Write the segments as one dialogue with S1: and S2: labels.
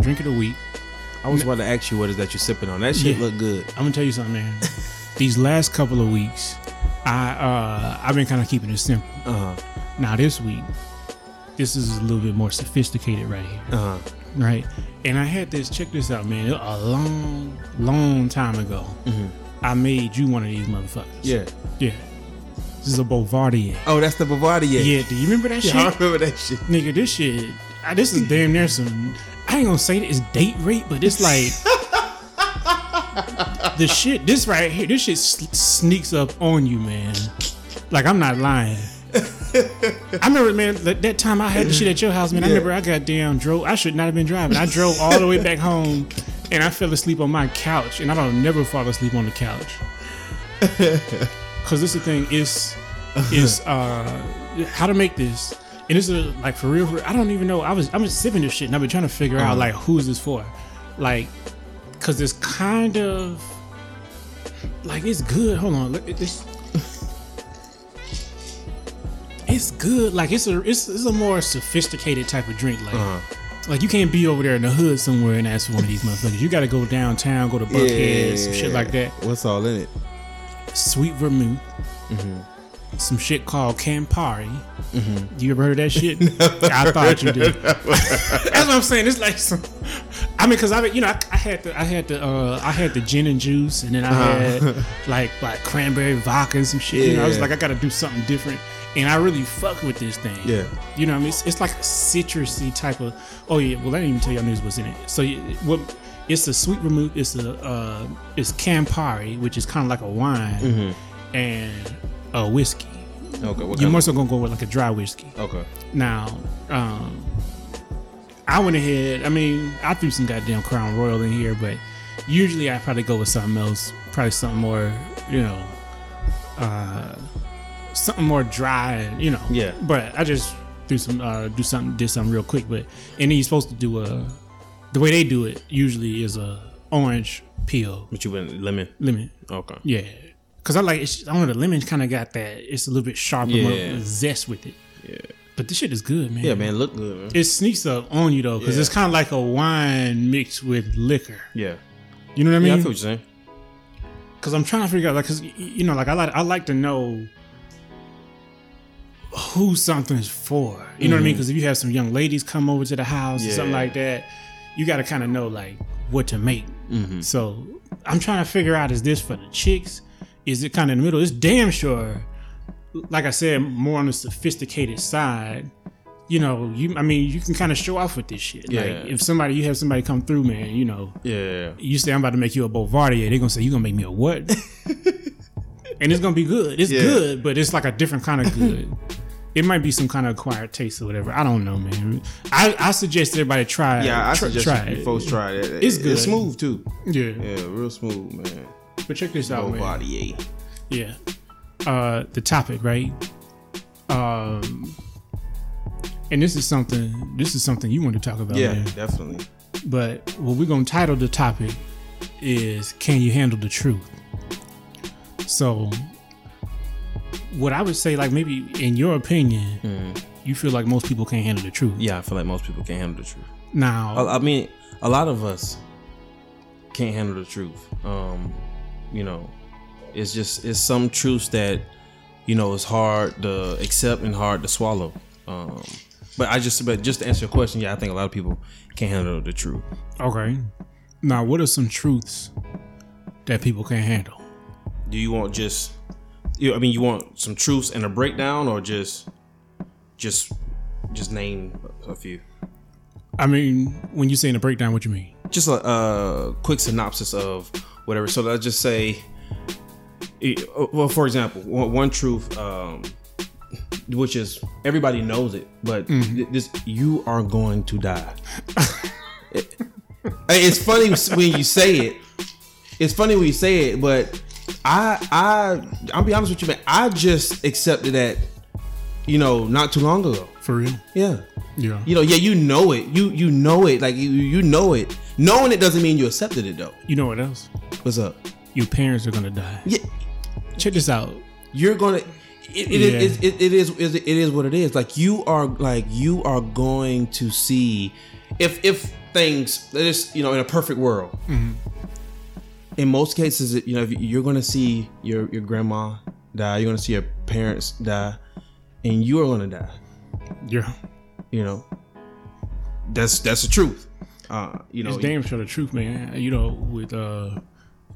S1: drink of the week.
S2: I was about to ask you what is that you're sipping on. That shit
S1: Yeah.
S2: look good.
S1: I'm gonna tell you something, man. These last couple of weeks, I uh I've been kind of keeping it simple.
S2: Uh huh.
S1: Now this week, this is a little bit more sophisticated right here,
S2: Uh huh.
S1: right? And I had this. Check this out, man. A long, long time ago, I made you one of these motherfuckers.
S2: Yeah.
S1: yeah. This is a Bouvardier.
S2: Oh, that's the Bavardier.
S1: Yeah, do you remember that
S2: Yeah,
S1: shit?
S2: I remember that shit.
S1: Nigga, this shit, ah, this is damn near some. I ain't gonna say it's date rape, but it's like the shit. This right here, this shit s- sneaks up on you, man. Like I'm not lying. I remember, man, that, that time I had the shit at your house, man. I remember I got down, drove. I should not have been driving. I drove all the way back home, and I fell asleep on my couch. And I don't never fall asleep on the couch, cause this is the thing is is uh how to make this. And this is like for real, for real. I don't even know. I was I'm just sipping this shit, and I've been trying to figure out like who's this for, like, cause it's kind of like it's good. Hold on, look this. It's good. Like it's a it's, it's a more sophisticated type of drink. Like
S2: Uh-huh.
S1: like you can't be over there in the hood somewhere and ask for one of these motherfuckers. You got to go downtown, go to Buckhead, some shit like that.
S2: What's all in it?
S1: Sweet vermouth. Some shit called Campari. You ever heard of that shit? I thought you did. That's what I'm saying. It's like some. I mean, cause I, you know, I, I had the, I had the, uh, I had the gin and juice, and then I had like like cranberry vodka and some shit. You know, I was like, I got to do something different, and I really fuck with this thing.
S2: Yeah.
S1: You know, what I mean, it's, it's like a citrusy type of. Oh yeah, well, I didn't even tell y'all news what's in it. So what? It's a sweet vermouth. It's a uh, it's Campari, which is kind of like a wine, and a whiskey.
S2: Okay. What
S1: You're more so gonna go with like a dry whiskey.
S2: okay.
S1: Now, um, I went ahead. I mean, I threw some goddamn Crown Royal in here, but usually I probably go with something else. Probably something more, you know, uh, something more dry. You know.
S2: Yeah.
S1: But I just threw some, uh, do something, did something real quick. But and then you're supposed to do a. The way they do it usually is a orange peel
S2: But you went lemon.
S1: lemon.
S2: Okay.
S1: Yeah. Cause I like it's, I don't know the lemon kind of got that it's a little bit sharper
S2: Yeah.
S1: zest with it.
S2: Yeah.
S1: But this shit is good, man.
S2: Yeah, man. Look good, man.
S1: It sneaks up on you though, because
S2: Yeah.
S1: it's kind of like a wine mixed with liquor.
S2: Yeah.
S1: You know what I
S2: Yeah, I
S1: mean?
S2: feel what you're saying.
S1: Because I'm trying to figure out, like, cause you know, like I like I like to know who something's for. You know what I mean? Because if you have some young ladies come over to the house or something
S2: Mm-hmm.
S1: Like that, you got to kind of know like what to make.
S2: Mm-hmm.
S1: So I'm trying to figure out: is this for the chicks? Is it kind of in the middle? It's damn sure. Like I said, more on the sophisticated side. You know, you I mean, you can kind of show off with this shit.
S2: Yeah.
S1: Like if somebody you have somebody come through, man, you know,
S2: Yeah.
S1: you say I'm about to make you a Bouvardier, they're gonna say you gonna make me a what? and it's gonna be good. It's
S2: Yeah.
S1: good, but it's like a different kind of good. it might be some kind of acquired taste or whatever. I don't know, man. I, I suggest everybody try.
S2: Yeah, I
S1: tr-
S2: suggest
S1: try
S2: folks try it.
S1: It's good.
S2: It's smooth too.
S1: Yeah.
S2: Yeah, real smooth, man.
S1: But check this out,
S2: Oh,
S1: man. Yeah. Uh, the topic, right? Um, and this is something. This is something you want to talk about,
S2: Yeah,
S1: man.
S2: definitely.
S1: But what we're gonna title the topic is "Can you handle the truth?" So, what I would say, like maybe in your opinion, you feel like most people can't handle the truth.
S2: Yeah, I feel like most people can't handle the truth.
S1: Now,
S2: I, I mean, a lot of us can't handle the truth. Um, you know, it's just it's some truths that you know is hard to accept and hard to swallow. Um, but I just but just to answer your question, yeah, I think a lot of people can't handle the truth.
S1: okay. Now, what are some truths that people can't handle?
S2: Do you want just you? I mean, you want some truths and a breakdown, or just just just name a few.
S1: I mean, when you say in a breakdown, what you mean?
S2: just a, a quick synopsis of whatever. So let's just say, it- well, for example, one, one truth, um, which is everybody knows it, but th- this you are going to die. It- it's funny when you say it. It's funny when you say it, but I, I, I'll be honest with you, man. I just accepted that, you know, not too long ago.
S1: For real?
S2: Yeah
S1: Yeah.
S2: you know, yeah, you know it. You you know it. Like you you know it. Knowing it doesn't mean you accepted it though.
S1: You know what else?
S2: What's up?
S1: Your parents are gonna die.
S2: Yeah,
S1: Check this out.
S2: you're gonna. It, it,
S1: Yeah.
S2: is it, it is it is what it is. Like you are like you are going to see if if things that is you know in a perfect world. Mm-hmm. In most cases, you know, if you're gonna see your your grandma die, you're gonna see your parents die, and you are gonna die.
S1: Yeah.
S2: You know, that's that's the truth. Uh, you know,
S1: It's damn sure the truth, man. You know, with uh,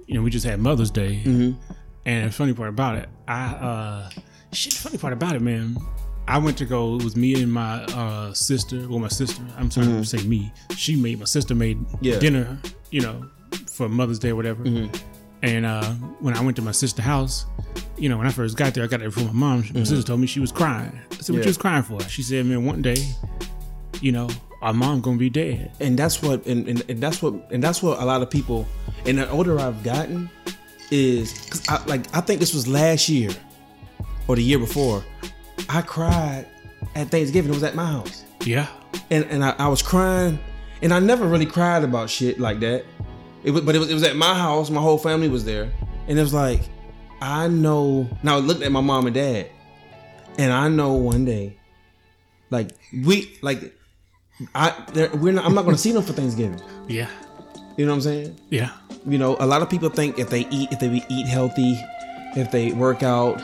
S1: you know, we just had Mother's Day,
S2: Mm-hmm.
S1: and the funny part about it, I uh, shit. The funny part about it, man, I went to go. It was me and my uh sister. Well, my sister. I'm sorry to say me. She made my sister made
S2: Mm-hmm. Yeah.
S1: dinner. You know, for Mother's Day or whatever.
S2: Mm-hmm.
S1: And uh, when I went to my sister's house, you know, when I first got there, I got there from my mom. My sister told me she was crying. I said, "What
S2: Mm-hmm. Yeah.
S1: you was crying for?" She said, "Man, one day, you know, our mom gonna be dead."
S2: and that's what and, and, and that's what and that's what a lot of people and the older I've gotten is because I like I think this was last year or the year before I cried at Thanksgiving it was at my house
S1: Yeah.
S2: and and I, I was crying and I never really cried about shit like that it was, but it was, it was at my house my whole family was there and it was like I know now I looked at my mom and dad and I know one day like we like I we're not I'm not gonna see them for Thanksgiving
S1: Yeah.
S2: you know what I'm saying?
S1: Yeah.
S2: You know, a lot of people think if they eat, if they eat healthy, if they work out,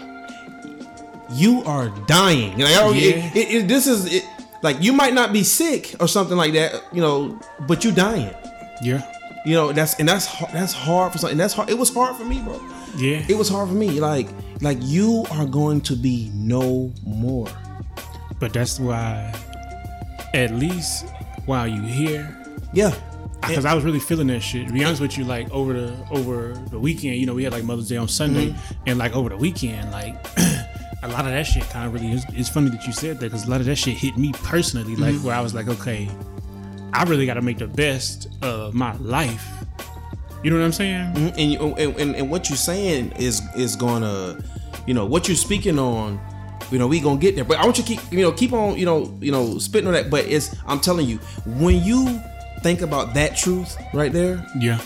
S2: you are dying. Like, I don't, it-
S1: Yeah.
S2: it, it- this is it, like you might not be sick or something like that, you know, but you dying.
S1: Yeah.
S2: You know, that's and that's that's hard for something. That's hard. It was hard for me, bro.
S1: Yeah.
S2: It was hard for me. Like like you are going to be no more.
S1: but that's why, at least while you here,
S2: Yeah.
S1: because I was really feeling that shit. To be honest with you, like over the over the weekend, you know, we had like Mother's Day on Sunday, mm-hmm. and like over the weekend, like a lot of that shit kind of really. It's, it's funny that you said that because a lot of that shit hit me personally, like mm-hmm. where I was like, okay, I really got to make the best of my life. You know what I'm saying?
S2: and, and, and and what you're saying is is gonna you know what you're speaking on you know we gonna get there but i want you to keep you know keep on you know you know spitting on that but it's i'm telling you when you think about that truth right there
S1: Yeah.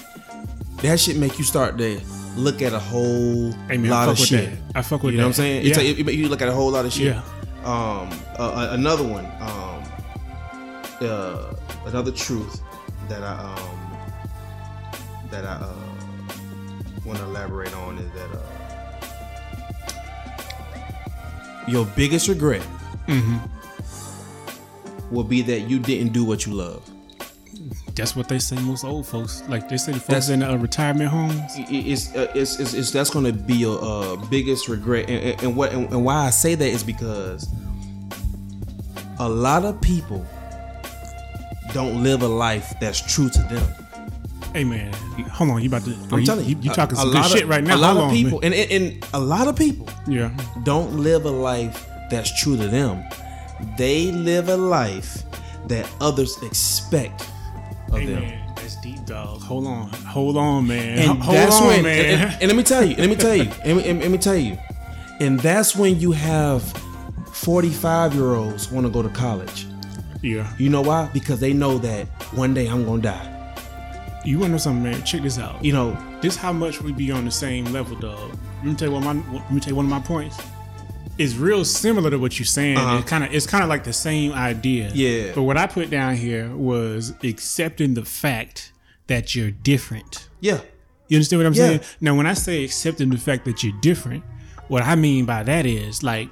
S2: that should make you start to look at a whole
S1: Hey man,
S2: lot of shit.
S1: That. I fuck with
S2: you know
S1: that.
S2: what I'm saying
S1: Yeah.
S2: it's like, it, you look at a whole lot of shit
S1: Yeah.
S2: um uh, another one um uh another truth that i um that i uh want to elaborate on is that uh your biggest regret
S1: Mm-hmm.
S2: will be that you didn't do what you love
S1: That's what they say. Most old folks, like they say, the
S2: That's-
S1: in uh, retirement homes.
S2: it's, uh, it's, it's, it's that's going to be your uh, biggest regret and, and, and what and, and why i say that is because a lot of people don't live a life that's true to them
S1: Hey man, hold on, you about to?
S2: i'm
S1: you,
S2: telling you,
S1: you, talking
S2: a
S1: some good
S2: of-
S1: shit right now.
S2: a lot
S1: Hold
S2: of people
S1: man.
S2: and, and, and a lot of people
S1: Yeah,
S2: don't live a life that's true to them they live a life that others expect of
S1: hey
S2: them
S1: man, that's deep, dog. Hold on, hold on, man.
S2: and
S1: hold
S2: that's
S1: on,
S2: when
S1: man.
S2: And, and- and let me tell you let me tell you and, and- and let me tell you and that's when you have 45 year olds want to go to college
S1: yeah,
S2: you know why because they know that one day i'm gonna die
S1: you want to know something, man? Check this out.
S2: you know
S1: This how much we be on the same level, dog. Let me tell you what my let me tell you one of my points. It's real similar to what you're saying.
S2: Uh-huh.
S1: It kind of it's kind of like the same idea.
S2: Yeah.
S1: But what I put down here was accepting the fact that you're different.
S2: yeah
S1: You understand what I'm
S2: Yeah.
S1: saying? Now, when I say accepting the fact that you're different, what I mean by that is like,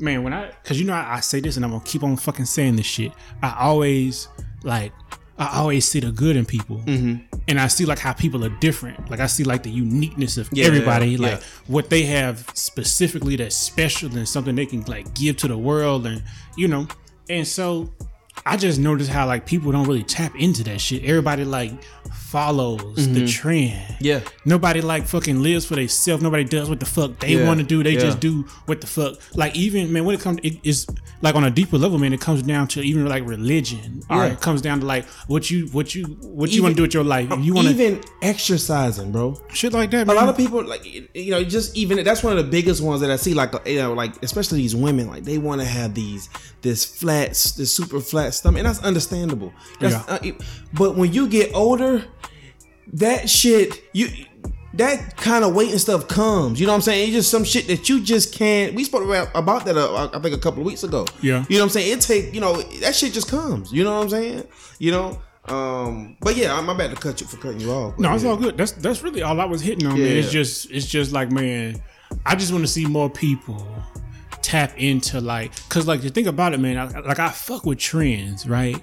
S1: man, when I, cause you know, I, I say this and I'm gonna keep on fucking saying this shit. I always like, I always see the good in people,
S2: Mm-hmm.
S1: and I see like how people are different. Like I see like the uniqueness of
S2: Yeah,
S1: everybody,
S2: yeah.
S1: like what they have specifically that's special and something they can like give to the world, and you know, and so. I just noticed how like people don't really tap into that shit. Everybody like follows the trend.
S2: Mm-hmm. yeah
S1: Nobody like fucking lives for themselves. Nobody does what the fuck they
S2: Yeah,
S1: want to do. They
S2: yeah.
S1: just do what the fuck. Like even man, when it comes, it is like on a deeper level, man. It comes down to even like religion. Or
S2: Yeah.
S1: it comes down to like what you what you what you want to do with your life. You want to
S2: even exercising bro
S1: shit like that.
S2: a lot of people like you know just even that's one of the biggest ones that i see like you know like especially these women like they want to have these this flat this super flat stomach and that's understandable that's,
S1: Yeah.
S2: uh, it- but when you get older that shit you that kind of weight and stuff comes you know what i'm saying it's just some shit that you just can't we spoke about, about that uh, i think a couple of weeks ago
S1: Yeah.
S2: you know what i'm saying it take you know that shit just comes you know what i'm saying you know Um, but yeah, I'm about to cut you for cutting you off.
S1: No, it's
S2: yeah.
S1: all good. That's that's really all I was hitting on.
S2: Yeah.
S1: Man. It's just it's just like man, I just want to see more people tap into like, cause like the think about it, man, I, like I fuck with trends, right?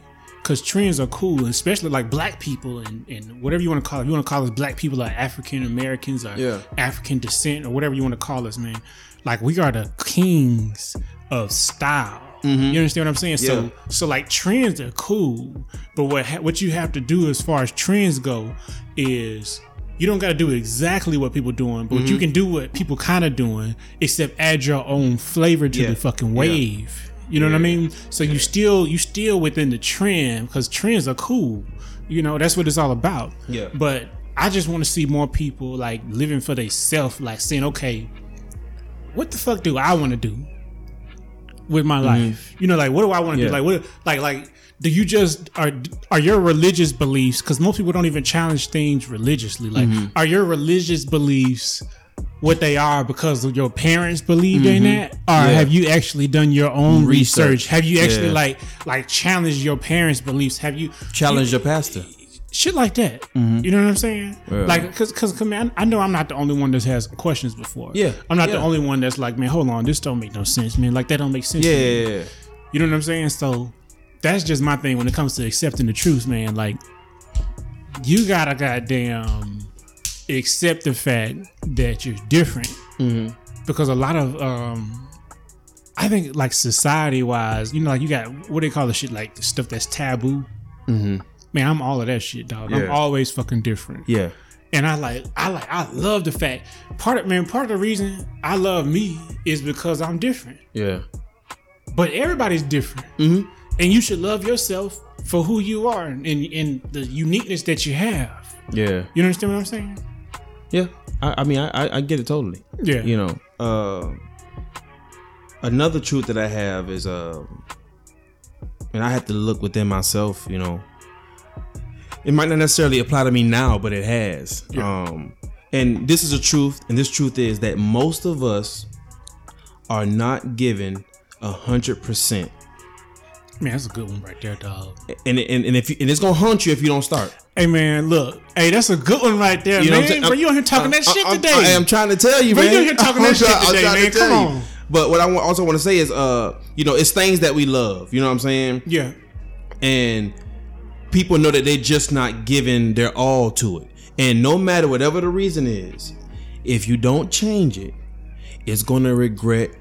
S1: Cause trends are cool, especially like black people and, and whatever you want to call it. You want to call us black people or African Americans or
S2: Yeah.
S1: African descent or whatever you want to call us, man. Like we are the kings of style. You understand what I'm saying?
S2: Mm-hmm. Yeah.
S1: So so like trends are cool, but what ha- what you have to do as far as trends go is you don't got to do exactly what people doing, but
S2: Mm-hmm.
S1: you can do what people kind of doing, except add your own flavor to
S2: Yeah.
S1: the fucking wave. You know what I mean? So you still you still within the trend because trends are cool. You know that's what it's all about.
S2: Yeah.
S1: But I just want to see more people like living for themselves, like saying, okay, what the fuck do I want to do with my life? You know, like what do I want to
S2: Mm-hmm. Yeah.
S1: do? Like what, like like. Do you just are are your religious beliefs? Because most people don't even challenge things religiously. Like,
S2: Mm-hmm.
S1: are your religious beliefs what they are because of your parents believed in that, or
S2: Mm-hmm. Yeah.
S1: have you actually done your own research?
S2: Research.
S1: Have you actually
S2: Yeah.
S1: like like challenged your parents' beliefs? Have you
S2: Challenge your pastor.
S1: shit like that. You know what I'm saying?
S2: Mm-hmm. Yeah.
S1: Like, cause, cause, 'cause, man, I know I'm not the only one that has questions before.
S2: Yeah,
S1: I'm not the only one that's like, man, hold on, this don't make no sense, man. Like that don't make sense.
S2: Yeah,
S1: to me.
S2: yeah, yeah.
S1: You know what I'm saying? So that's just my thing when it comes to accepting the truth, man. Like, you gotta goddamn accept the fact that you're different,
S2: Mm-hmm.
S1: because a lot of, um, I think, like society wise, you know, like you got what they call the shit, like the stuff that's taboo. Man, I'm all of that shit, dog. I'm always fucking different.
S2: yeah.
S1: And I like, I like, I love the fact. Part of man, part of the reason I love me is because I'm different.
S2: Yeah.
S1: But everybody's different,
S2: Mm-hmm.
S1: and you should love yourself for who you are and, and the uniqueness that you have.
S2: Yeah.
S1: You understand what I'm saying?
S2: Yeah. I, I mean, I, I- I get it totally.
S1: Yeah.
S2: You know, uh, another truth that I have is, uh, and I have to look within myself. You know, it might not necessarily apply to me now, but it has.
S1: Yeah.
S2: Um, and this is a truth, and this truth is that most of us are not given a hundred percent.
S1: Man, that's a good one right there, dog.
S2: And, and and if you, and it's gonna haunt you if you don't start.
S1: Hey man, look, hey, that's a good one right there,
S2: You know
S1: man. Bro, you on here talking
S2: I'm-
S1: that shit
S2: I'm-
S1: today?
S2: I am trying to tell you,
S1: Bro,
S2: man.
S1: you here talking that
S2: I'm
S1: shit
S2: try- I'm
S1: today,
S2: to
S1: man.
S2: tell
S1: Come on.
S2: But what I also want to say is, uh, you know, it's things that we love. You know what I'm saying?
S1: yeah,
S2: And people know that they're just not giving their all to it. And no matter whatever the reason is, if you don't change it, it's gonna regret.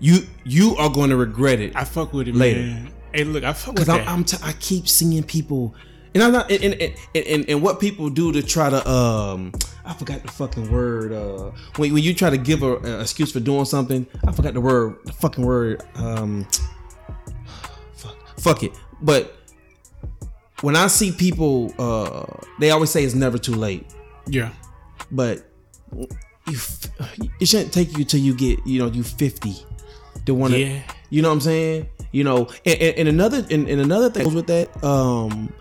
S2: You you are going to regret it.
S1: I fuck with it,
S2: Later.
S1: man. Hey, look, I fuck with that.
S2: I'm, I'm t- I keep seeing people, and I'm not, and, and, and, and, and what people do to try to, um, I forgot the fucking word. Uh, when, when you try to give a, a excuse for doing something, I forgot the word, the fucking word. Um, fuck, fuck it. But when I see people, uh, they always say it's never too late,
S1: yeah,
S2: but you, f- it shouldn't take you till you get, you know, you 50 to want to,
S1: Yeah.
S2: You know what I'm saying? You know, and, and, and another and, and another thing with that, um,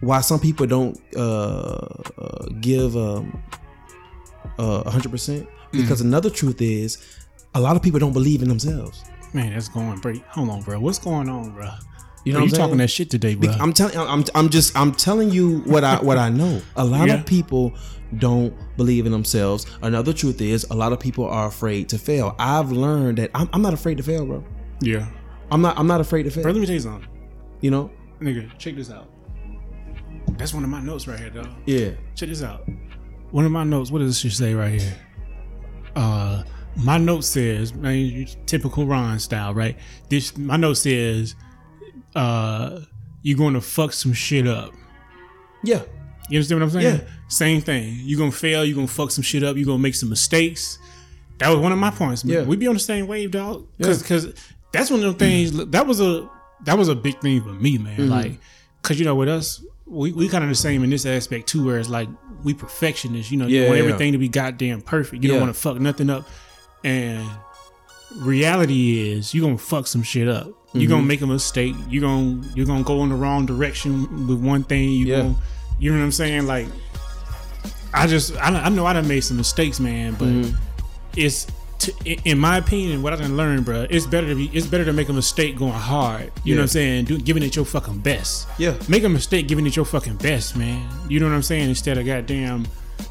S2: why some people don't uh, uh give um uh hundred percent because another truth is a lot of people don't believe in themselves.
S1: man, that's going break. Hold on, bro. What's going on, bro?
S2: You know, I'm
S1: you talking that shit today, bro?
S2: I'm telling I'm I'm just I'm telling you what I what I know. A lot
S1: Yeah.
S2: of people don't believe in themselves. Another truth is a lot of people are afraid to fail. I've learned that I'm, I'm not afraid to fail, bro.
S1: Yeah,
S2: I'm not I'm not afraid to
S1: bro.
S2: fail.
S1: Let me tell you something,
S2: You know?
S1: nigga. Check this out. That's one of my notes right here, dog.
S2: Yeah.
S1: Check this out. One of my notes. What does this say right here? Uh, my note says, man, typical Ron style, right? This my note says, uh, you're going to fuck some shit up.
S2: Yeah.
S1: You understand what I'm saying?
S2: Yeah.
S1: Same thing. You're gonna fail. You're gonna fuck some shit up. You're gonna make some mistakes. That was one of my points. Man.
S2: Yeah.
S1: We be on the same wave, dog. Cause, cause that's one of the things. That was a that was a big thing for me, man.
S2: Mm-hmm.
S1: Like, cause you know, with us, we, we kind of the same in this aspect too, where it's like we perfectionists. You know, you want
S2: yeah.
S1: everything to be goddamn perfect. You don't want to fuck nothing up. And reality is, you're gonna fuck some shit up. You're
S2: Mm-hmm.
S1: gonna make a mistake. You're gonna you're gonna go in the wrong direction with one thing. You
S2: Yeah.
S1: gonna, you know what I'm saying? Like, I just I, I know I done made some mistakes, man, but
S2: Mm-hmm.
S1: it's to, in- my opinion, what I can learn, bro, it's better to be. It's better to make a mistake going hard. You know what I'm saying? Do, giving it your fucking best.
S2: Yeah.
S1: Make a mistake giving it your fucking best, man. You know what I'm saying? Instead of goddamn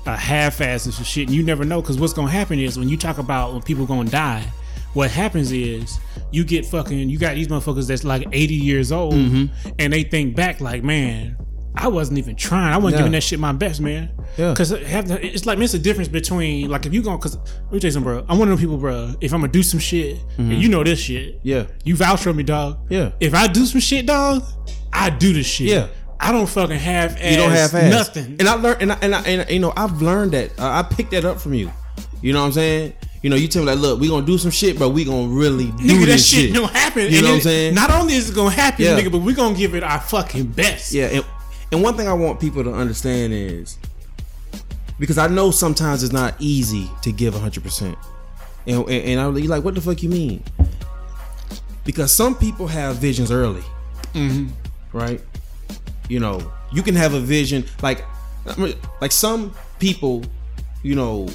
S1: a half-ass and some shit. And you never know because what's gonna happen is when you talk about when people gonna die. What happens is you get fucking you got these motherfuckers that's like 80 years old
S2: Mm-hmm.
S1: and they think back like, man, I wasn't even trying. I wasn't
S2: Yeah.
S1: giving that shit my best, man.
S2: Yeah.
S1: Cause it it's like man, it's a difference between like if you going cause let me tell you something, bro. I'm one of them people, bro. If I'm gonna do some shit, and you know this shit,
S2: Mm-hmm. Yeah.
S1: you vouch for me, dog.
S2: Yeah.
S1: If I do some shit, dog, I do the shit.
S2: Yeah.
S1: I don't fucking ass
S2: You don't have ass.
S1: nothing.
S2: And I learned, and I, and, I, and you know, I've learned that. Uh, I picked that up from you. You know what I'm saying? You know, you tell me like, look, we gonna do some shit, but we gonna really do
S1: Nigga, that
S2: this
S1: shit
S2: shit.
S1: don't happen.
S2: You
S1: And
S2: know what I'm saying?
S1: Not only is it gonna happen,
S2: Yeah.
S1: nigga, but we gonna give it our fucking best.
S2: Yeah, and, and one thing I want people to understand is because I know sometimes it's not easy to give 100%. And, and, and I you like, what the fuck you mean? Because some people have visions early, mm-hmm. right? You know, you can have a vision like, like some people, you know,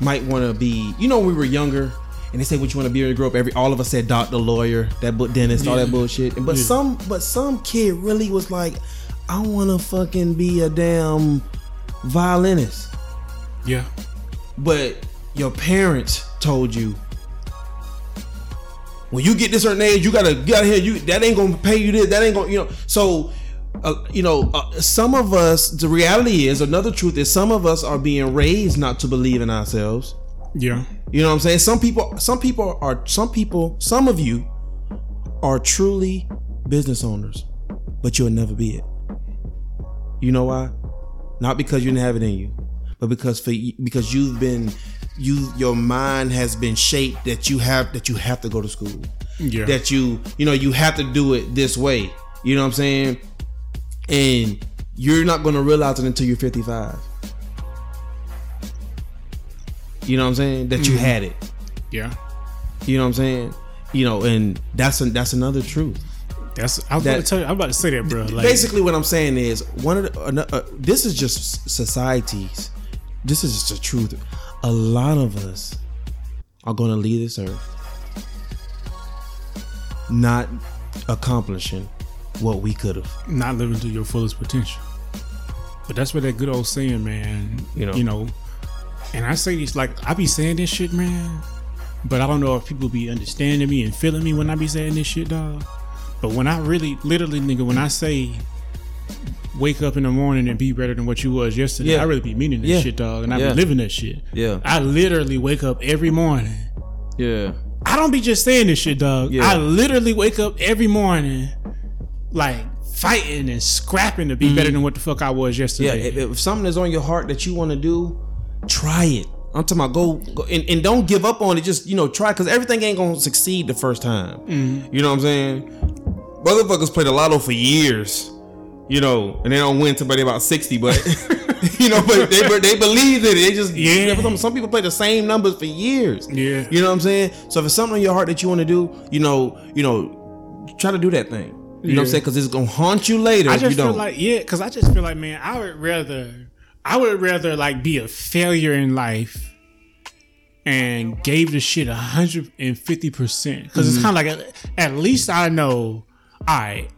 S2: might want to be. You know, when we were younger, and they say what you want to be when you grow up. Every all of us said doctor, lawyer, that book, dentist, all that
S1: Yeah.
S2: bullshit. But
S1: Yeah.
S2: some, but some kid really was like, I want to fucking be a damn violinist.
S1: Yeah.
S2: But your parents told you when you get this certain age, you gotta get out here. You that ain't gonna pay you this. That ain't gonna you know. So, uh, you know, uh, some of us. The reality is another truth is some of us are being raised not to believe in ourselves.
S1: Yeah.
S2: You know what I'm saying? Some people, some people are, some people, some of you are truly business owners, but you'll never be it. You know why? Not because you didn't have it in you, but because for because you've been, you your mind has been shaped that you have that you have to go to school,
S1: Yeah.
S2: that you you know you have to do it this way. You know what I'm saying? And you're not going to realize it until you're 55. You know what I'm saying? That you had it.
S1: yeah.
S2: You know what I'm saying? You know, and that's a, that's another truth.
S1: That's I was
S2: That-
S1: about to tell you. I'm about to say that, bro. Like,
S2: Basically, what I'm saying is one of the, ano- uh, this is just societies. This is just the truth. A lot of us are going to leave this earth not accomplishing what we could have.
S1: not living to your fullest potential. But that's where that good old saying, man.
S2: You know.
S1: you know. And I say this like I be saying this shit, man. But I don't know if people be understanding me and feeling me when I be saying this shit, dog. But when I really, literally, nigga, when I say wake up in the morning and be better than what you was yesterday,
S2: Yeah.
S1: I really be meaning this
S2: Yeah.
S1: shit, dog. And I
S2: Yeah.
S1: be living that shit.
S2: Yeah.
S1: I literally wake up every morning.
S2: Yeah.
S1: I don't be just saying this shit, dog.
S2: Yeah.
S1: I literally wake up every morning, like fighting and scrapping to be mm-hmm. better than what the fuck I was
S2: Yeah.
S1: yesterday.
S2: If, if something is on your heart that you want to do, try it. I'm talking about go, go and, and don't give up on it. Just you know, try because everything ain't gonna succeed the first time. Mm-hmm. You know what I'm saying? Motherfuckers played the lotto for years, you know, and they don't win until they about sixty. But you know, but they they believe in it. They just
S1: Yeah.
S2: Some, some people play the same numbers for years.
S1: Yeah.
S2: You know what I'm saying? So if it's something on your heart that you want to do, you know, you know, try to do that thing. You know what I'm saying? Because it's gonna haunt you later
S1: I
S2: if you
S1: just feel like yeah, because I just feel like man, I would rather, I would rather like be a failure in life. And gave the shit hundred and fifty percent because
S2: Mm-hmm.
S1: it's kind of like at least I know, all right,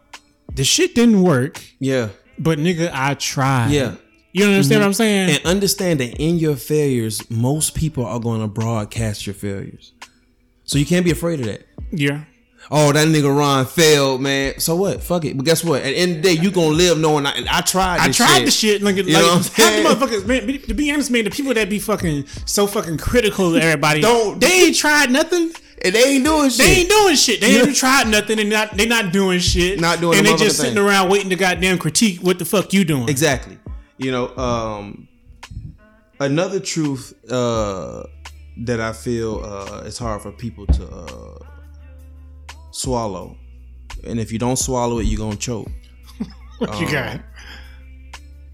S1: the shit didn't work,
S2: yeah.
S1: but nigga, I tried.
S2: Yeah.
S1: you understand what I'm saying?
S2: And understand that in your failures, most people are going to broadcast your failures. So you can't be afraid of that.
S1: yeah,
S2: Oh, that nigga Ron failed, man. So what? Fuck it. But guess what? At the end of the day, you gonna live knowing I, I tried.
S1: I tried
S2: shit.
S1: the shit. Like,
S2: You
S1: like
S2: know what I'm
S1: half the motherfuckers, man. To be honest, man, the people that be fucking so fucking critical of everybody,
S2: Don't-
S1: they ain't tried nothing.
S2: And they ain't doing shit.
S1: They ain't doing shit. They ain't tried nothing, and not they not doing shit.
S2: Not doing
S1: and
S2: the
S1: they just sitting
S2: thing.
S1: around waiting to goddamn critique what the fuck you doing.
S2: Exactly. You know, um another truth uh that I feel uh it's hard for people to uh swallow. And if you don't swallow it, you're gonna choke.
S1: What you got?
S2: Um,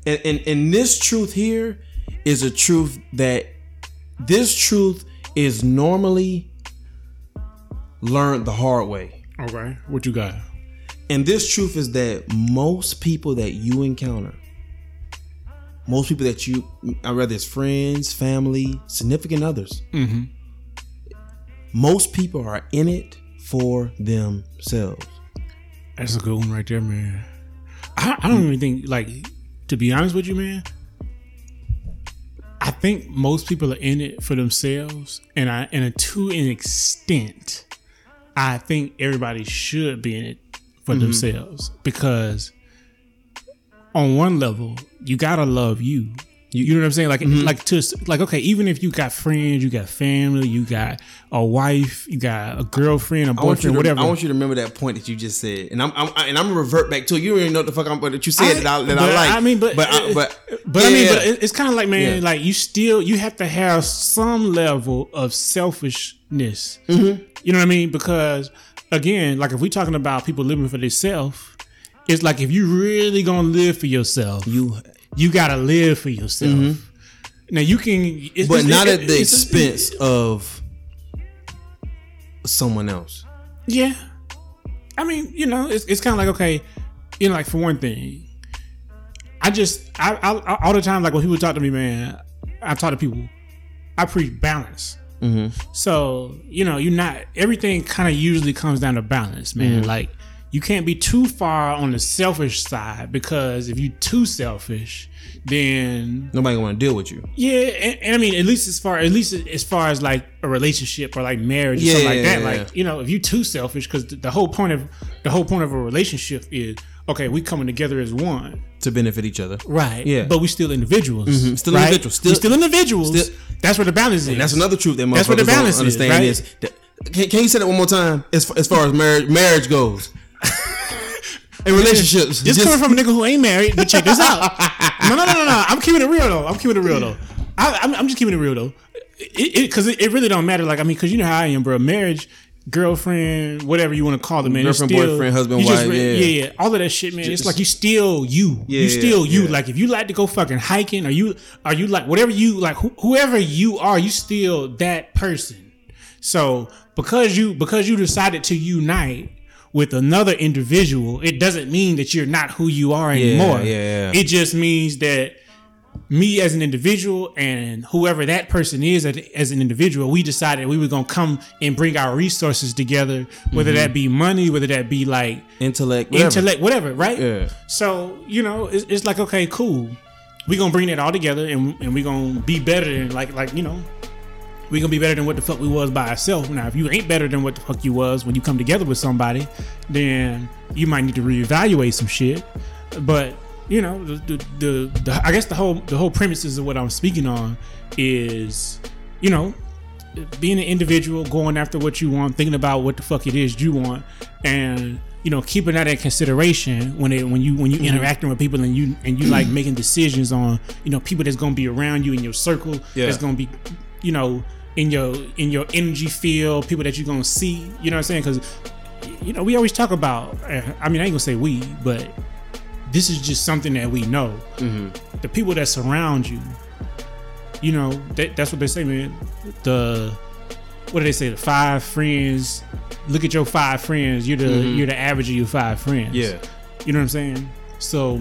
S2: and, and and this truth here is a truth that this truth is normally learned the hard way
S1: Okay, what you got?
S2: and this truth is that most people that you encounter most people that you i rather it's friends family significant others mm-hmm. most people are in it for themselves.
S1: That's a good one right there, man. I, I don't even think like to be honest with you, man. I think most people are in it for themselves, and I and to an extent, I think everybody should be in it for
S2: Mm-hmm.
S1: themselves because on one level, you gotta love you. You, you know what I'm saying? Like,
S2: Mm-hmm.
S1: like to like, okay, even if you got friends, you got family, you got a wife, you got a girlfriend, a
S2: I
S1: boyfriend,
S2: to,
S1: whatever.
S2: I want you to remember that point that you just said, and I'm, I'm and I'm gonna revert back to it. You don't even know what the fuck I'm, but that you said
S1: I-
S2: that I, that
S1: but
S2: I like.
S1: I mean, but
S2: but I, but
S1: but I mean, but it- it's kind of like man,
S2: Yeah.
S1: like you still you have to have some level of selfishness.
S2: Mm-hmm.
S1: You know what I mean? Because again, like if we're talking about people living for themselves, it's like if you really gonna live for yourself,
S2: you,
S1: you gotta live for yourself. Mm-hmm. Now you can, it's,
S2: but
S1: it's-
S2: not
S1: it-
S2: at the expense of someone else.
S1: Yeah. I mean, you know, it's, it's kind of like, okay, you know, like for one thing, I just, I, I, all the time, like when people talk to me, man, I talk to people, I preach balance. Mm-hmm. So, you know, you're not, everything kind of usually comes down to balance, man. Mm-hmm. Like, you can't be too far on the selfish side because if you're too selfish, then
S2: Nobody gonna want to deal with you.
S1: yeah, and, and I mean, at least as far, at least as far as like a relationship or like marriage or something like that.
S2: yeah,
S1: Like you know, if you're too selfish, because the, the whole point of the whole point of a relationship is okay, we coming together as one,
S2: to benefit each other.
S1: right?
S2: Yeah.
S1: but we still individuals, mm-hmm.
S2: Still
S1: right?
S2: individuals. Still-
S1: we still individuals.
S2: still-
S1: that's where the balance is.
S2: And that's another truth that
S1: That's what the balance
S2: don't
S1: is,
S2: understand
S1: right?
S2: is. that- can, can you say that one more time? As, as far as marriage marriage goes, in relationships,
S1: This
S2: just-
S1: coming from a nigga who ain't married, but check this out. no, no, no, no, no. I'm keeping it real though. I'm keeping it real though. I, I'm, I'm just keeping it real though. Because it, it, really don't matter. Like I mean, because you know how I am, bro. Marriage, girlfriend, whatever you want to call it, man.
S2: Girlfriend,
S1: still-
S2: boyfriend, husband,
S1: you just
S2: wife, yeah.
S1: yeah, yeah. All of that shit, man. it's like you still you.
S2: Yeah,
S1: you still you.
S2: yeah.
S1: Like if you like to go fucking hiking, or you are you like whatever you like, wh- whoever you are, you still that person. So because you because you decided to unite with another individual, it doesn't mean that you're not who you are anymore.
S2: yeah, yeah.
S1: It just means that me as an individual and whoever that person is as- an individual, we decided we were gonna come and bring our resources together, whether mm-hmm. that be money, whether that be like
S2: intellect, whatever.
S1: intellect, whatever, right?
S2: Yeah.
S1: So you know, it's, it's like okay, cool. We're gonna bring that all together, and and we gonna be better than like like you know, we gonna be better than what the fuck we was by ourselves. Now, if you ain't better than what the fuck you was when you come together with somebody, then you might need to reevaluate some shit. But you know, the the, the, the I guess the whole the whole premises of what I'm speaking on is, you know, being an individual, going after what you want, thinking about what the fuck it is you want, and you know, keeping that in consideration when it when you when
S2: Mm-hmm.
S1: you interacting with people and you and you like making decisions on you know people that's gonna be around you in your circle,
S2: Yeah.
S1: that's gonna be, you know, in your in your energy field, people that you're gonna see. You know what I'm saying? Because you know we always talk about. uh, I mean, I ain't gonna say we, but this is just something that we know.
S2: Mm-hmm.
S1: The people that surround you, you know, that, that's what they say, man. The what do they say? The five friends. Look at your five friends. You're the you're the average of your five friends.
S2: Mm-hmm. Yeah.
S1: You know what I'm saying? So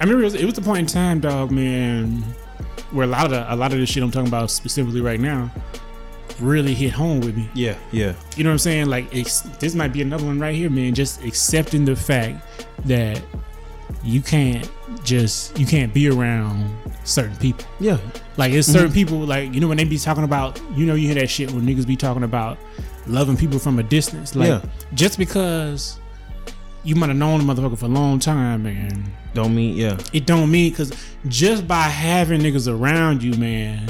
S1: I remember it was, it was the point in time, dog, man, where a lot of the, a lot of the shit I'm talking about specifically right now really hit home with me.
S2: Yeah, yeah.
S1: You know what I'm saying? Like ex- this might be another one right here, man. Just accepting the fact that you can't just you can't be around certain people.
S2: Yeah.
S1: Like it's certain mm-hmm. people, like you know when they be talking about, you know, you hear that shit when niggas be talking about loving people from a distance. Like
S2: Yeah.
S1: just because you might have known the motherfucker for a long time, man,
S2: Don't mean yeah.
S1: it don't mean because just by having niggas around you, man,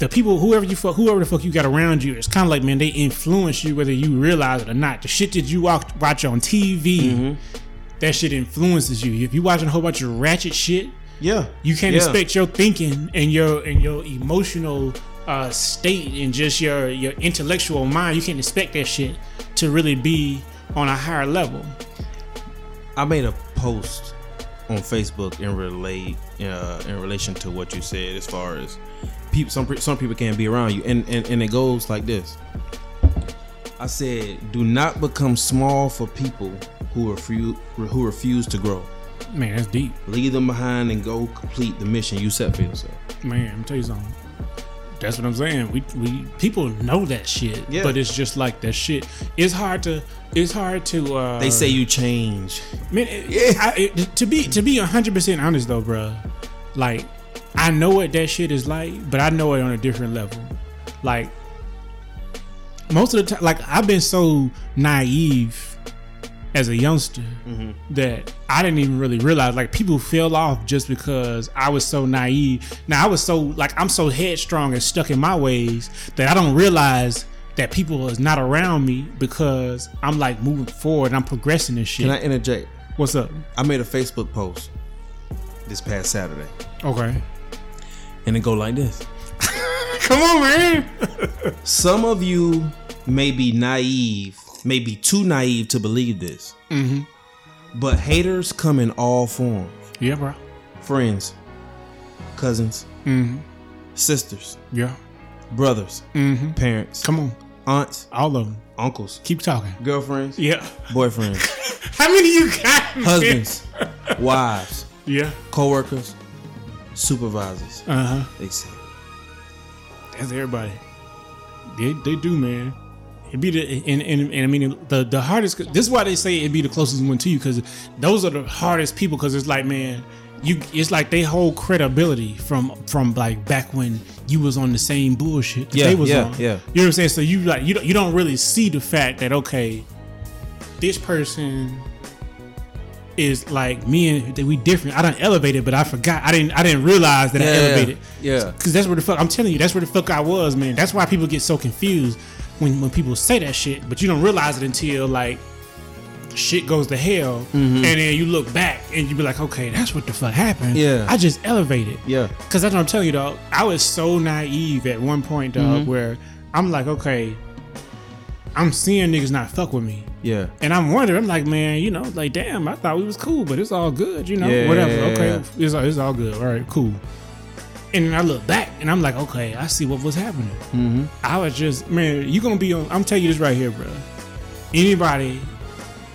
S1: the people, whoever you fuck, whoever the fuck you got around you, it's kind of like, man, they influence you whether you realize it or not. The shit that you watch, watch on TV,
S2: Mm-hmm.
S1: that shit influences you. If you watching a whole bunch of ratchet shit,
S2: Yeah.
S1: you can't
S2: Yeah.
S1: expect your thinking and your and your emotional uh, state and just your your intellectual mind. You can't expect that shit to really be on a higher level.
S2: I made a post on Facebook in relate uh, in relation to what you said as far as people some some people can't be around you and, and and it goes like this. I said, do not become small for people who refuse who refuse to grow.
S1: Man, that's deep.
S2: Leave them behind and go complete the mission you set for yourself.
S1: Man, I'm tell you something. That's what I'm saying. We we people know that shit,
S2: Yeah.
S1: but it's just like that shit. It's hard to it's hard to. uh
S2: They say you change.
S1: Man, it, I, it, to be to be hundred percent honest though, bruh, like I know what that shit is like, but I know it on a different level. Like most of the time, like I've been so naive as a youngster mm-hmm. that I didn't even really realize. Like people fell off just because I was so naive. Now I was so like I'm so headstrong and stuck in my ways that I don't realize. That people is not around me because I'm like moving forward and I'm progressing and shit.
S2: Can I interject?
S1: What's up?
S2: I made a Facebook post this past Saturday,
S1: Okay.
S2: and it go like this.
S1: Come on, man.
S2: Some of you may be naive, may be too naive to believe this.
S1: Mm-hmm.
S2: But haters come in all forms.
S1: Yeah, bro.
S2: Friends, cousins,
S1: Mm-hmm.
S2: sisters,
S1: Yeah.
S2: brothers,
S1: Mm-hmm.
S2: parents,
S1: Come on.
S2: aunts,
S1: All of them.
S2: uncles,
S1: Keep talking.
S2: girlfriends,
S1: Yeah.
S2: boyfriends,
S1: How many you got?
S2: husbands, wives,
S1: Yeah.
S2: co-workers, supervisors,
S1: Uh huh.
S2: etc.
S1: That's everybody. They, they do, man. It be the and, and, and I mean the the hardest. This is why they say it be the closest one to you because those are the hardest people. Because it's like, man, you. It's like they hold credibility from from like back when you was on the same bullshit that
S2: Yeah,
S1: they was
S2: yeah,
S1: on.
S2: yeah.
S1: You know what I'm saying? So you like you don't you don't really see the fact that okay, this person is like me and that we different. I don't elevate it, but I forgot. I didn't I didn't realize that I elevated.
S2: yeah.
S1: Cause that's where the fuck I'm telling you, that's where the fuck I was, man. That's why people get so confused when when people say that shit, but you don't realize it until like shit goes to hell,
S2: Mm-hmm.
S1: and then you look back and you be like, okay, that's what the fuck happened.
S2: Yeah.
S1: I just elevated.
S2: Yeah.
S1: Cause that's what I'm telling you, dog. I was so naive at one point, dog,
S2: Mm-hmm.
S1: where I'm like, okay, I'm seeing niggas not fuck with me.
S2: Yeah.
S1: And I'm wondering, I'm like, man, you know, like, damn, I thought we was cool, but it's all good, you know,
S2: Yeah,
S1: whatever. okay, it's all, it's all good. All right, cool. And then I look back and I'm like, okay, I see what was happening.
S2: Mm-hmm.
S1: I was just, man, you gonna be on. I'm telling you this right here, bro. Anybody,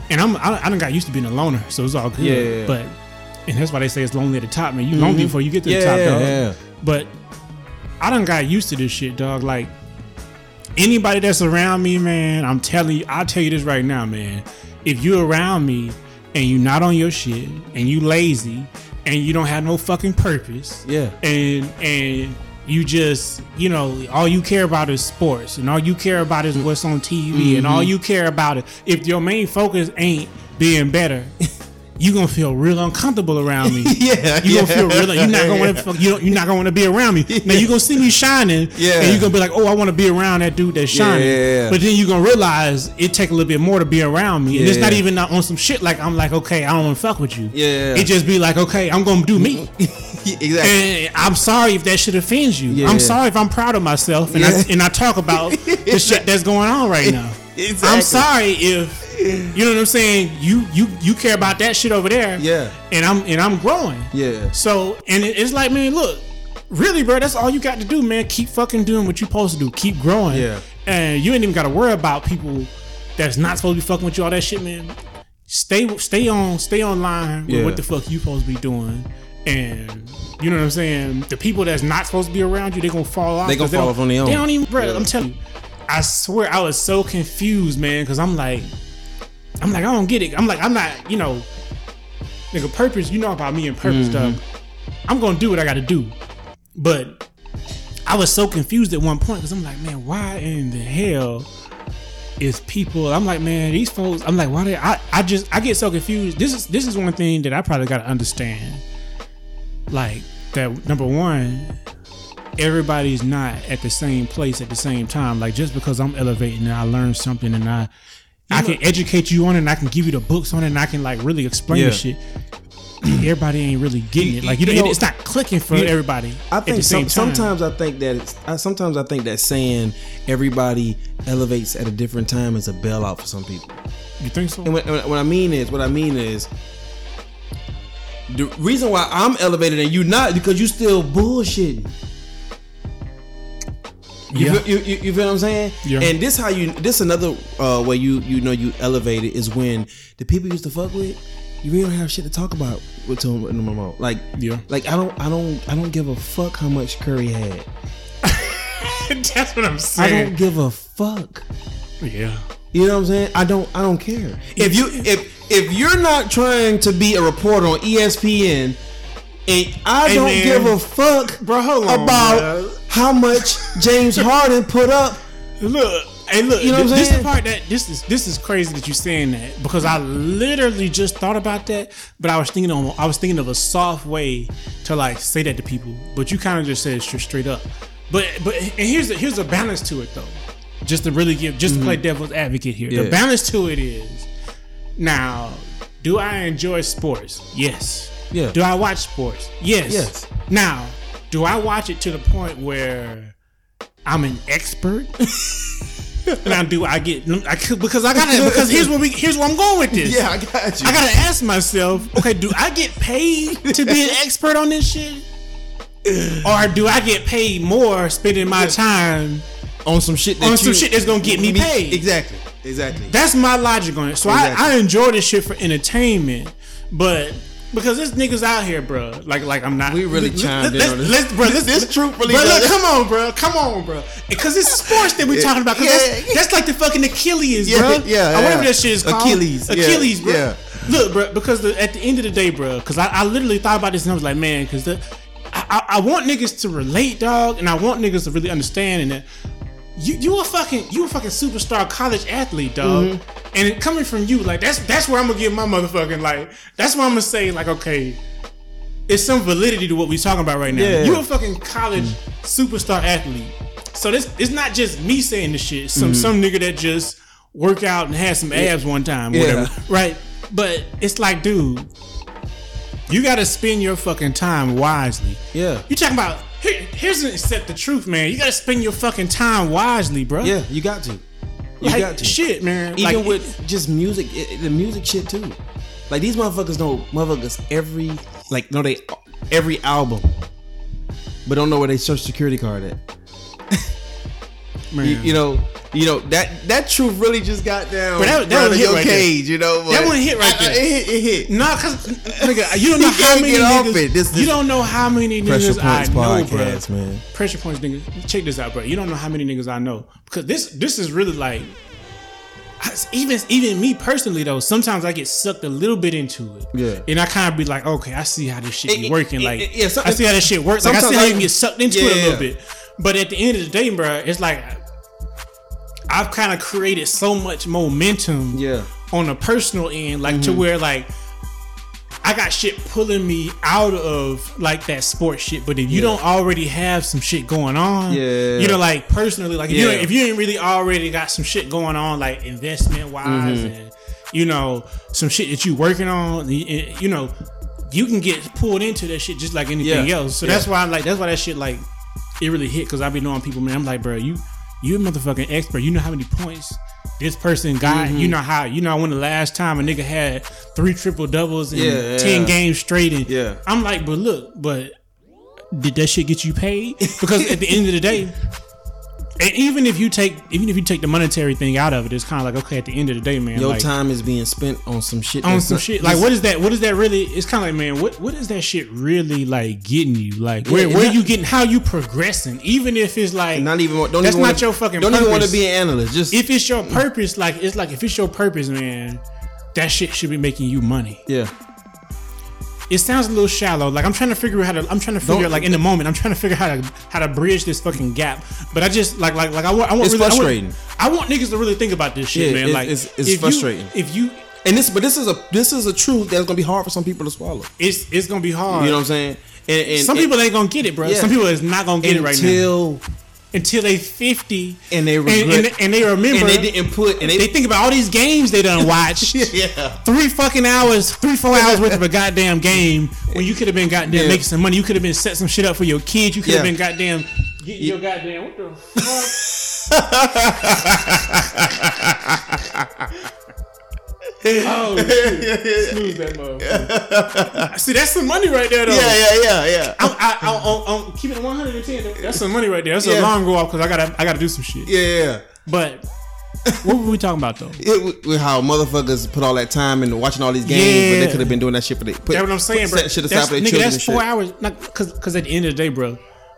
S1: and I'm, I, I done got used to being a loner, so it's all good.
S2: Yeah, yeah, yeah.
S1: But, and that's why they say it's lonely at the top, man. You lonely before you get to the top, dog.
S2: yeah.
S1: But I done got used to this shit, dog. Like anybody that's around me, man, I'm telling you, I'll tell you this right now, man. If you're around me and you not on your shit and you lazy and you don't have no fucking purpose,
S2: Yeah.
S1: and and you just you know all you care about is sports and all you care about is what's on TV and mm-hmm. all you care about it if your main focus ain't being better you gonna feel real uncomfortable around me
S2: Yeah,
S1: you
S2: yeah.
S1: gonna feel real You're not gonna want to you don't, you're not gonna want to be around me now you're gonna see me shining
S2: Yeah.
S1: and you're gonna be like oh I want to be around that dude that's shining
S2: yeah, yeah.
S1: but then you're gonna realize it take a little bit more to be around me and it's
S2: Yeah.
S1: not even on some shit like I'm like okay I don't want to fuck with you
S2: Yeah.
S1: it just be like okay I'm gonna do me
S2: exactly.
S1: and I'm sorry if that shit offends you.
S2: Yeah.
S1: I'm sorry if I'm proud of myself and I and I talk about the shit that's going on right now.
S2: Exactly.
S1: I'm sorry if you know what I'm saying. You you you care about that shit over there.
S2: Yeah.
S1: And I'm and I'm growing.
S2: Yeah.
S1: So and it- it's like, man, look, really, bro, that's all you got to do, man. Keep fucking doing what you're supposed to do. Keep growing.
S2: Yeah.
S1: And you ain't even got to worry about people that's not supposed to be fucking with you all that shit, man. Stay stay on stay online with
S2: Yeah.
S1: what the fuck you supposed to be doing. And you know what I'm saying? The people that's not supposed to be around you, they gonna fall off.
S2: They gonna fall off on their own.
S1: They don't even, bro.
S2: Yeah.
S1: I'm telling you, I swear, I was so confused, man, because I'm like, I'm like, I don't get it. I'm like, I'm not, you know, nigga, purpose. You know about me and purpose,
S2: Mm-hmm.
S1: dog. I'm gonna do what I gotta do, but I was so confused at one point because I'm like, man, why in the hell is people? I'm like, man, these folks. I'm like, why they? I, I just I get so confused. This is this is one thing that I probably gotta understand. Like that number one, everybody's not at the same place at the same time. Like just because I'm elevating and I learned something and I I can educate you on it and I can give you the books on it and I can like really explain
S2: Yeah.
S1: the shit. Everybody ain't really getting it. Like you,
S2: You
S1: know,
S2: know,
S1: it's not clicking for
S2: you-
S1: everybody.
S2: I think some,
S1: time.
S2: sometimes I think that I, sometimes I think that saying everybody elevates at a different time is a bailout for some people.
S1: you think so.
S2: And what, what I mean is, what I mean is, the reason why I'm elevated and you not because you still bullshitting. You,
S1: Yeah.
S2: feel, you, you, you feel what I'm saying?
S1: Yeah.
S2: And this how you this another uh, way you you know you elevated is when the people you used to fuck with, you really don't have shit to talk about with them no more. Like
S1: Yeah.
S2: like I don't I don't I don't give a fuck how much Curry had.
S1: That's what I'm saying.
S2: I don't give a fuck.
S1: yeah.
S2: You know what I'm saying? I don't. I don't care. If you if if you're not trying to be a reporter on ESPN, and I
S1: Hey,
S2: don't
S1: man.
S2: give a fuck
S1: Bro, on,
S2: about
S1: bro.
S2: how much James Harden put up.
S1: Look, hey, look.
S2: You know what I'm
S1: this, this is
S2: saying?
S1: the part that this is this is crazy that you're saying that because I literally just thought about that, but I was thinking on I was thinking of a soft way to like say that to people, but you kind of just said it straight, up. But but and here's a, here's a balance to it though, just to really give just to play devil's advocate here. The
S2: Mm-hmm.
S1: Balance to it is now. Do I enjoy sports? Yes.
S2: Yeah.
S1: Do I watch sports? Yes.
S2: Yes.
S1: Now, do I watch it to the point where I'm an expert? now, do I get I, because I gotta because here's where we here's where I'm going with this.
S2: Yeah, I got you.
S1: I gotta ask myself, okay, do I get paid to be an expert on this shit? Or do I get paid more spending my time
S2: on some shit. That
S1: on some shit that's gonna get me paid?
S2: Exactly. Exactly.
S1: That's my logic on it. So
S2: Exactly.
S1: I, I enjoy this shit for entertainment, but because there's niggas out here, bro. Like, like I'm not.
S2: We really
S1: let-
S2: chimed in
S1: let's,
S2: on this.
S1: Let's, bro, let's,
S2: This truthfully,
S1: bro, look, come on, bro. Come on, bro. Because it's sports that we're talking about. 'cause
S2: Yeah,
S1: that's,
S2: yeah.
S1: that's like the fucking Achilles,
S2: Yeah,
S1: bro.
S2: yeah,
S1: Or whatever that shit is called.
S2: Achilles, yeah,
S1: Achilles, bro.
S2: yeah.
S1: Look, bro. Because the, at the end of the day, bro. Because I, I literally thought about this and I was like, man, because the. I, I, I want niggas to relate, dog, and I want niggas to really understand and that you you a fucking you a fucking superstar college athlete, dog.
S2: Mm-hmm.
S1: And it coming from you, like that's that's where I'm gonna give my motherfucking like that's where I'm gonna say like okay, it's some validity to what we're talking about right now.
S2: Yeah.
S1: You a fucking college superstar athlete. So this it's not just me saying this shit. Some some nigga that just work out and had some abs one time,
S2: Mm-hmm. Yeah.
S1: whatever. Right? But it's like, dude, you gotta spend your fucking time wisely.
S2: Yeah.
S1: You talking about here's an accept the truth, man. You gotta spend your fucking time wisely, bro.
S2: Yeah. You got to. You
S1: Like,
S2: got to.
S1: shit, man.
S2: Even
S1: Like,
S2: with just music, i- the music shit too. Like these motherfuckers know motherfuckers every like know they every album, but don't know where they social security card at.
S1: man.
S2: You, you know, you know that that truth really just got down
S1: But that- that one hit
S2: your
S1: right there.
S2: cage. You know,
S1: That one hit right
S2: I- I-
S1: there.
S2: It hit. It hit.
S1: Nah, cause nigga, you don't know how many niggas.
S2: it. This-
S1: you don't know how many
S2: Pressure
S1: niggas I know,
S2: podcast,
S1: bro.
S2: man.
S1: Pressure points, nigga. Check this out, bro. You don't know how many niggas I know because this this is really like. Even even me personally though, sometimes I get sucked a little bit into it.
S2: Yeah.
S1: and I kind of be like, okay, I see how this shit be
S2: It-
S1: working.
S2: it-
S1: Like,
S2: it- yeah,
S1: I see how this shit works. Like, I see how you can get sucked into it a
S2: Yeah.
S1: little bit. But at the end of the day, bro, it's like I've kind of created so much momentum
S2: Yeah.
S1: on a personal end, like
S2: Mm-hmm.
S1: to where like I got shit pulling me out of like that sports shit. But if you don't already have some shit going on,
S2: Yeah.
S1: you know, like personally, like if, you, if you ain't really already got some shit going on, like investment wise,
S2: Mm-hmm.
S1: and you know, some shit that you working on, you know, you can get pulled into that shit just like anything
S2: Yeah.
S1: else. So
S2: Yeah.
S1: that's why I'm like, that's why that shit like it really hit because I be knowing people, man. I'm like, bro, you you a motherfucking expert. You know how many points this person got.
S2: Mm-hmm.
S1: You know how you know when the last time a nigga had three triple doubles in
S2: Yeah,
S1: ten
S2: yeah.
S1: games straight. And
S2: Yeah.
S1: I'm like, but look, but did that shit get you paid? Because at the end of the day. And even if you take, even if you take the monetary thing out of it, it's kind of like okay. At the end of the day, man,
S2: Your
S1: like,
S2: time is being spent on some shit.
S1: on some
S2: not-
S1: shit. Like, what is that? What is that really? It's kind of like, man, what what is that shit really like getting you? Like, where
S2: Yeah,
S1: where
S2: not-
S1: you getting? How you progressing? Even if it's like
S2: Not even. Don't
S1: That's
S2: even
S1: not
S2: wanna,
S1: your fucking
S2: Don't even want to be an analyst. Just
S1: if it's your purpose, like it's like if it's your purpose, man, that shit should be making you money.
S2: yeah.
S1: It sounds a little shallow. Like I'm trying to figure out how to. I'm trying to figure out like in the moment. I'm trying to figure out how to how to bridge this fucking gap. But I just like like like I want. I want
S2: It's
S1: really, I want- I want, niggas to really think about this shit,
S2: Yeah,
S1: man.
S2: it's-
S1: Like
S2: it's- it's
S1: if you-
S2: frustrating.
S1: if you,
S2: And this, but this is a this is a truth that's gonna be hard for some people to swallow.
S1: it's it's gonna be hard.
S2: You know what I'm saying? And, and
S1: Some
S2: and
S1: people ain't gonna get it, bro.
S2: Yeah.
S1: Some people is not gonna get it right now
S2: until
S1: they 50
S2: and they
S1: and,
S2: regret
S1: and, and they remember
S2: and they didn't put and they,
S1: they think about all these games they done watched.
S2: yeah
S1: Three fucking hours, three four hours worth of a goddamn game when you could have been goddamn
S2: Yeah.
S1: making some money. You could have been set some shit up for your kids. You could have
S2: Yeah.
S1: been goddamn getting your goddamn what the fuck. Oh, shit. snooze that motherfucker. See, that's some money right there, though.
S2: yeah yeah yeah yeah
S1: I'm, I, I, I'm, I'm keeping it 110. That's some money right there. That's
S2: Yeah.
S1: a alarm go off because I gotta, I gotta do some shit.
S2: yeah yeah.
S1: But what were we talking about though?
S2: It, with- how motherfuckers put all that time into watching all these games, but they could have been doing that shit for they. Put,
S1: That's what I'm saying, bro.
S2: That shit aside
S1: That's,
S2: for
S1: nigga, that's four
S2: shit.
S1: hours. Not because, because at the end of the day, bro,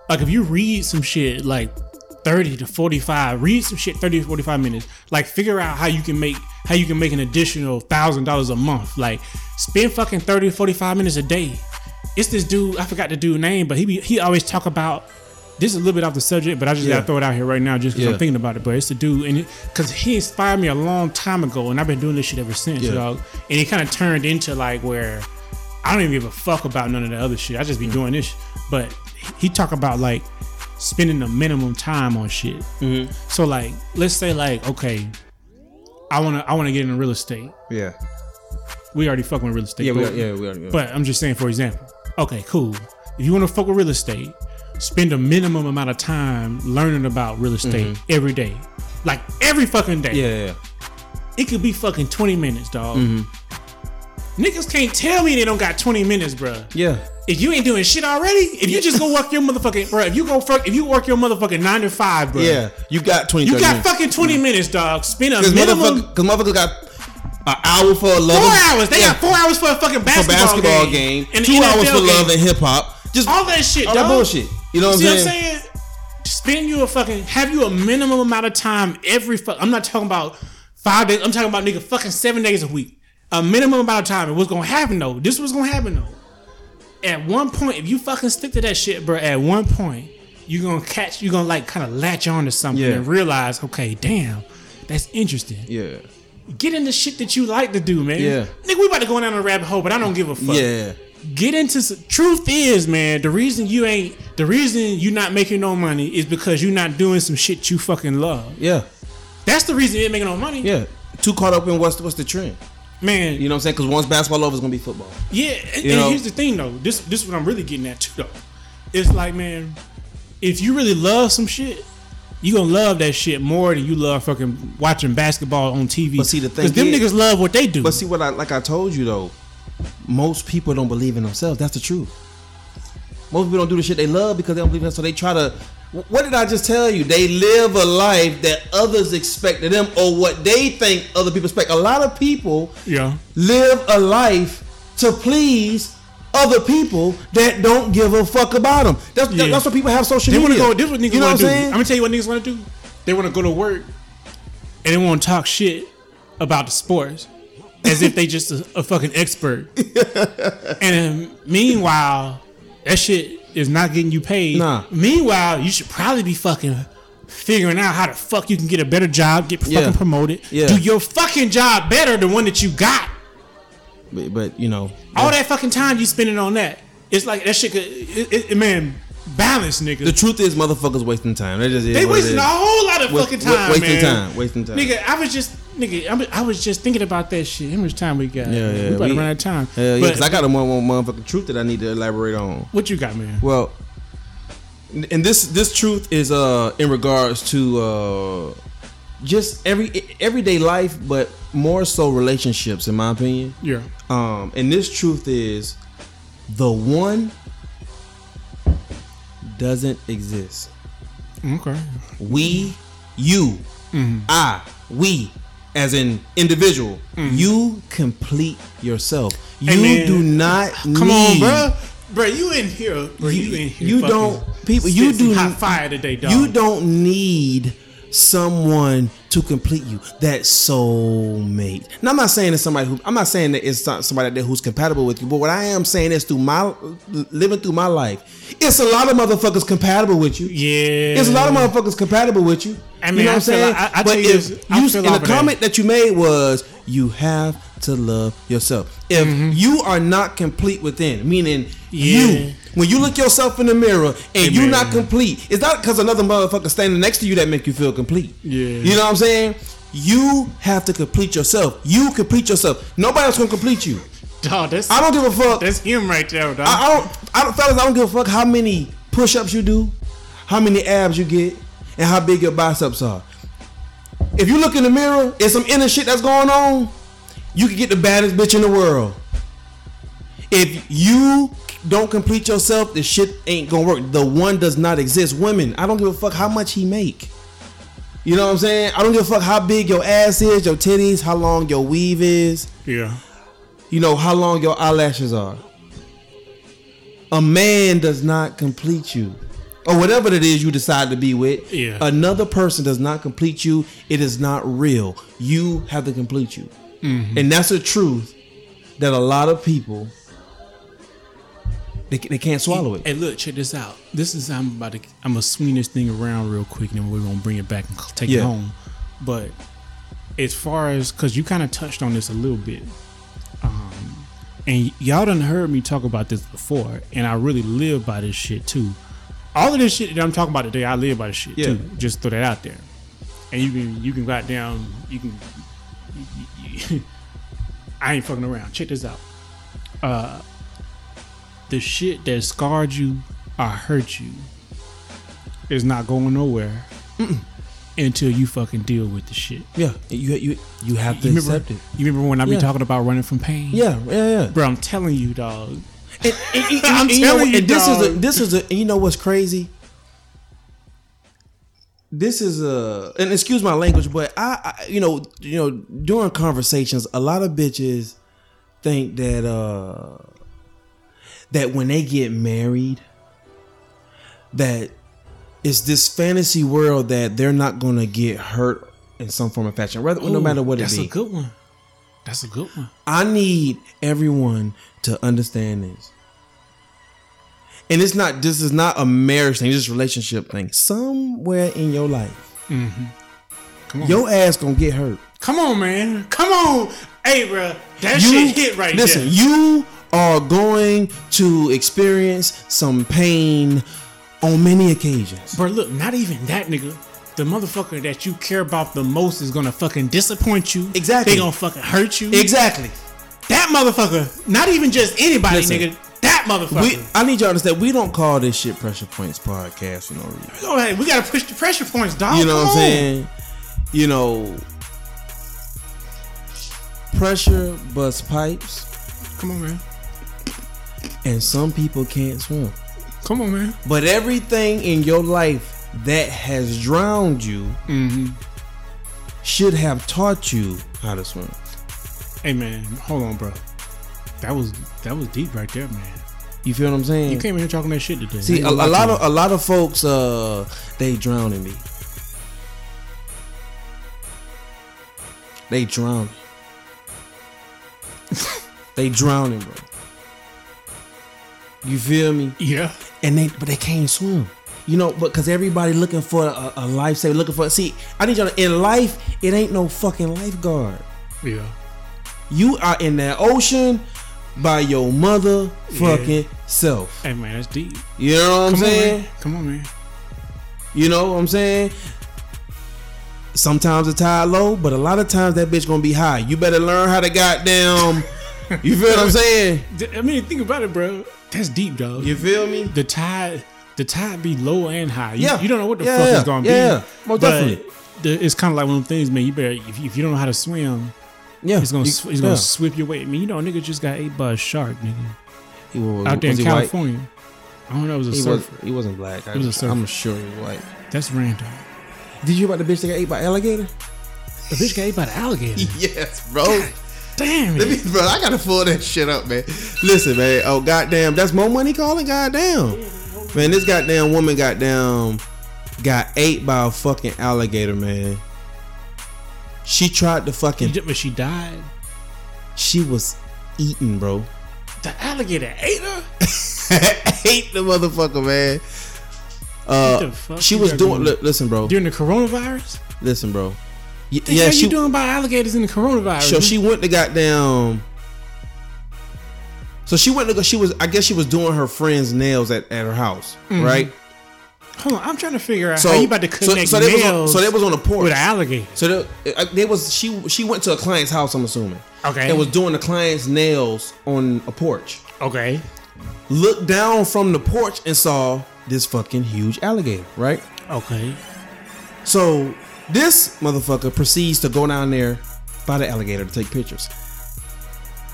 S1: like if you read some shit, like 30 to 45 read some shit 30 to 45 minutes like figure out how you can make how you can make an additional thousand dollars a month like spend fucking 30 to 45 minutes a day it's this dude i forgot the dude name but he be, he always talk about this is a little bit off the subject but i just
S2: Yeah.
S1: gotta throw it out here right now just because
S2: Yeah.
S1: i'm thinking about it but it's the dude and because he inspired me a long time ago and i've been doing this shit ever since
S2: Yeah.
S1: dog and it kind of turned into like where i don't even give a fuck about none of the other shit i just be doing this but he talk about like spending the minimum time on shit.
S2: Mm-hmm.
S1: So like, let's say like, okay, I wanna I wanna get into real estate.
S2: Yeah.
S1: We already fucking with real estate.
S2: Yeah, we are, yeah, we are. Yeah.
S1: but I'm just saying, for example, okay, cool. If you wanna fuck with real estate, spend a minimum amount of time learning about real estate every day, like every fucking day.
S2: Mm-hmm. yeah, yeah.
S1: It could be fucking 20 minutes, dog.
S2: Mm-hmm.
S1: Niggas can't tell me they don't got 20 minutes, bruh.
S2: Yeah.
S1: If you ain't doing shit already, if you just go work your motherfucking, bro, if you go fuck, if you work your motherfucking nine to five, bro,
S2: Yeah. You got 20
S1: you got
S2: minutes.
S1: fucking twenty minutes, dog. Spend a
S2: Because
S1: minimum
S2: motherfuckers, 'cause motherfuckers got an hour for a love.
S1: four hours. They
S2: yeah,
S1: got four hours for a fucking basketball,
S2: basketball game.
S1: and
S2: two hours for
S1: NFL
S2: love and hip hop. Just
S1: all that shit,
S2: all
S1: dog.
S2: that bullshit. You know what
S1: See
S2: I'm
S1: what I'm
S2: saying?
S1: saying? Spend you a fucking have you a minimum amount of time every. Fuck, I'm not talking about five days. I'm talking about nigga fucking seven days a week. A minimum amount of time. And what's gonna happen though? This was gonna happen though. At one point, if you fucking stick to that shit, bro, at one point you're gonna catch. You're gonna like kind of latch on to something
S2: Yeah.
S1: and realize, okay, damn, that's interesting.
S2: Yeah.
S1: Get into shit that you like to do, man.
S2: Yeah.
S1: Nigga, we about to go down a rabbit hole, but I don't give a fuck.
S2: Yeah.
S1: Get into truth is, man, the reason you ain't the reason you not making no money is because you're not doing some shit you fucking love.
S2: Yeah.
S1: That's the reason you ain't making no money.
S2: Yeah. Too caught up in what's what's the trend.
S1: Man,
S2: You know what I'm saying? Because once basketball over, it's gonna be football.
S1: yeah, and, and here's the thing though. This this is what I'm really getting at too though. It's like, man, if you really love some shit, you gonna love that shit more than you love fucking watching basketball on TV.
S2: But see, the thing
S1: Because them niggas love what they do.
S2: But see what I like I told you though, most people don't believe in themselves. That's the truth. Most people don't do the shit they love because they don't believe in it. So they try to what did I just tell you? They live a life that others expect of them or what they think other people expect. A lot of people
S1: yeah.
S2: live a life to please other people that don't give a fuck about them. That's,
S1: Yeah.
S2: that's what people have social
S1: They want
S2: media.
S1: to go. This is what niggas
S2: you know what I'm
S1: do. I'm gonna tell you what niggas want to do. They want to go to work and they want to talk shit about the sports as if they just a, a fucking expert. and meanwhile, that shit is not getting you paid.
S2: Nah.
S1: Meanwhile, you should probably be fucking figuring out how the fuck you can get a better job, get
S2: Yeah.
S1: fucking promoted,
S2: Yeah.
S1: do your fucking job better than one that you got.
S2: But, but you know,
S1: All that fucking time you spending on that, it's like that shit. Could, it, it, man, balance, nigga.
S2: the truth is, motherfuckers wasting time. That just
S1: they wasting a whole lot of
S2: Wa-
S1: fucking time,
S2: wasting
S1: man.
S2: time, wasting time.
S1: Nigga, I was just nigga, I was, I was just thinking about that shit. How much time we got?
S2: Yeah, yeah,
S1: We about to run out of time.
S2: Hell yeah, because I got a one, one motherfucking truth that I need to elaborate on.
S1: what you got, man?
S2: Well, and this this truth is uh in regards to uh just every everyday life, but more so relationships, in my opinion.
S1: Yeah.
S2: Um, and this truth is the one doesn't exist.
S1: Okay.
S2: We, you, mm-hmm. I, we, as an individual, mm-hmm. you complete yourself. You
S1: Hey,
S2: do not need.
S1: Come
S2: need,
S1: on, bro. Bro, you in here? Bro, you,
S2: You-
S1: in here?
S2: you don't- people- you do-
S1: hot fire today, dog.
S2: You don't need someone to complete you. That soulmate. Now I'm not saying it's somebody who I'm not saying that it's not somebody there who's compatible with you, but what I am saying is through my living through my life, it's a lot of motherfuckers compatible with you.
S1: Yeah.
S2: It's a lot of motherfuckers compatible with you.
S1: I mean,
S2: you know
S1: I
S2: what I'm saying?
S1: like- I- I
S2: but
S1: you
S2: if
S1: this,
S2: you in the
S1: of that.
S2: comment that you made was you have to love yourself. If
S1: Mm-hmm.
S2: you are not complete within, meaning
S1: Yeah.
S2: you, when you look yourself in the mirror and
S1: Hey,
S2: you're not complete, it's not because another motherfucker standing next to you that make you feel complete.
S1: Yeah.
S2: You know what I'm saying? You have to complete yourself. You complete yourself. Nobody else gonna complete you.
S1: Dog, that's
S2: I don't give a fuck.
S1: that's him right there, dog.
S2: I, I don't, I don't, fellas, I don't give a fuck how many push-ups you do, how many abs you get, and how big your biceps are. If you look in the mirror, and some inner shit that's going on, you can get the baddest bitch in the world. If you don't complete yourself, the shit ain't gonna work. The one does not exist. Women, I don't give a fuck how much he make. You know what I'm saying? I don't give a fuck how big your ass is, your titties, how long your weave is
S1: yeah.
S2: you know how long your eyelashes are. A man does not complete you. or whatever it is you decide to be with.
S1: Yeah.
S2: Another person does not complete you. It is not real. You have to complete you, mm-hmm. and that's a truth that a lot of people they, they can't swallow it.
S1: Hey, look, check this out. This is I'm about to I'm gonna swing this thing around real quick, and then we're gonna bring it back and take it home. But as far as because you kind of touched on this a little bit, um, and y'all done heard me talk about this before, and I really live by this shit too. All of this shit that I'm talking about today, I live by this shit
S2: Yeah.
S1: too. Just throw that out there, and you can you can write down you can. you- you- I ain't fucking around. Check this out. Uh, the shit that scarred you or hurt you is not going nowhere until you fucking deal with the shit.
S2: Yeah, you you you have to
S1: You remember,
S2: accept it.
S1: you remember when I be
S2: Yeah.
S1: talking about running from pain?
S2: Yeah, yeah, yeah.
S1: Bro, I'm telling you, dog.
S2: And, and- and-
S1: I'm
S2: and you know
S1: telling
S2: what-
S1: you,
S2: and this is a
S1: dog.
S2: this is a and you know what's crazy? This is a and excuse my language, but I, I you know you know during conversations, a lot of bitches think that uh that when they get married, that it's this fantasy world that they're not gonna get hurt in some form of fashion, rather no matter what it
S1: That's
S2: be.
S1: a good one. That's a good one.
S2: I need everyone to understand this. And it's not this is not a marriage thing, this is a relationship thing. Somewhere in your life,
S1: mm-hmm. on.
S2: your ass gonna get hurt.
S1: Come on, man. Come on. Hey, bro. That
S2: You
S1: shit hit right
S2: listen,
S1: there.
S2: you are going to experience some pain on many occasions.
S1: But look, not even that nigga. The motherfucker that you care about the most is gonna fucking disappoint you.
S2: Exactly.
S1: They gonna fucking hurt you.
S2: Exactly.
S1: That motherfucker, not even just anybody,
S2: Listen,
S1: nigga. That motherfucker.
S2: We, I need y'all to understand. We don't call this shit pressure points podcast for no reason.
S1: Go ahead. We gotta push the pressure points, dog.
S2: You know what I'm saying? You know, pressure busts pipes,
S1: Come on, man.
S2: And some people can't swim.
S1: Come on, man.
S2: But everything in your life that has drowned you
S1: Mm-hmm.
S2: should have taught you how to swim.
S1: Hey, man. Hold on, bro. That was that was deep right there, man.
S2: You feel what I'm saying?
S1: You came in here talking that shit today.
S2: See, a, a lot of a lot of folks, uh, they drown in me. They drown. they drowning, bro. You feel me?
S1: Yeah.
S2: And they, but they can't swim. You know, but because everybody looking for a, a lifesaver, looking for. See, I need y'all to. In life, it ain't no fucking lifeguard.
S1: Yeah.
S2: You are in that ocean by your mother fucking self.
S1: Hey, man, that's deep.
S2: You know what I'm
S1: Come on,
S2: saying?
S1: man. Come on, man.
S2: You know what I'm saying? Sometimes the tide low, but a lot of times that bitch gonna be high. You better learn how to goddamn. You feel what I'm saying?
S1: I mean, think about it, bro. That's deep, dog.
S2: You feel me?
S1: the tide, the tide be low and high. You,
S2: Yeah.
S1: you don't know what the
S2: Yeah,
S1: fuck
S2: yeah,
S1: is gonna
S2: yeah,
S1: be.
S2: most
S1: But
S2: definitely.
S1: The, it's kind of like one of them things, man. You better if, if you don't know how to swim,
S2: Yeah,
S1: it's gonna
S2: You-
S1: it's gonna sweep your way. I mean, you know, a nigga just got ate by a shark, nigga,
S2: He was,
S1: out there
S2: was
S1: in
S2: he white?
S1: California. I don't know. It was a
S2: He was.
S1: surfer.
S2: He wasn't black. I,
S1: was a surfer.
S2: I'm sure he was white.
S1: That's random.
S2: Did you hear about the bitch that got ate by alligator?
S1: The bitch got ate by the alligator.
S2: yes, bro.
S1: Damn
S2: Let
S1: it.
S2: me, bro, I gotta pull that shit up, man. Listen, man. Oh, goddamn, that's more money calling. Goddamn, man. This goddamn woman, goddamn, got ate by a fucking alligator, man. She tried to fucking.
S1: But she died.
S2: She was eaten, bro.
S1: The alligator ate her.
S2: ate the motherfucker, man. Uh,
S1: the fuck
S2: she was doing. Li- listen, bro.
S1: during the coronavirus.
S2: Listen, bro. Y- yeah, she.
S1: you doing by alligators in the coronavirus?
S2: So she went to goddamn. So she went to go. She was. I guess she was doing her friend's nails at, at her house,
S1: Mm-hmm.
S2: right?
S1: Hold on, I'm trying to figure out
S2: So
S1: how you about to
S2: so,
S1: connect
S2: so they was on,
S1: nails
S2: so they was on the porch.
S1: with an alligator.
S2: So they, uh, they was she she went to a client's house. I'm assuming.
S1: Okay.
S2: And was doing the client's nails on a porch.
S1: Okay.
S2: Looked down from the porch and saw this fucking huge alligator. Right.
S1: Okay.
S2: So this motherfucker proceeds to go down there by the alligator to take pictures.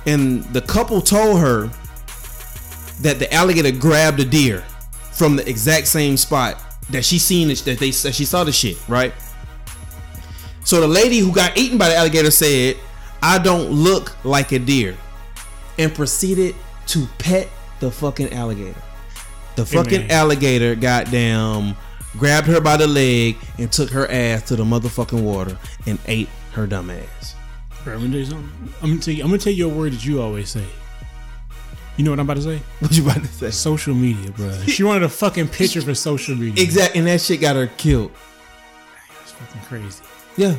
S2: And the couple told her that the alligator grabbed a deer from the exact same spot that she seen it, that they that she saw the shit, right? So the lady who got eaten by the alligator said, "I don't look like a deer," and proceeded to pet the fucking alligator. The fucking
S1: man.
S2: alligator, goddamn, grabbed her by the leg and took her ass to the motherfucking water and ate her dumb ass.
S1: Bro, I'm gonna tell you something. I'm gonna tell you. I'm gonna tell you a word that you always say. You know what I'm about to say?
S2: What you about to say?
S1: Social media, bro. She wanted a fucking picture for social media.
S2: Exactly, and that shit got her killed.
S1: It's fucking crazy.
S2: Yeah.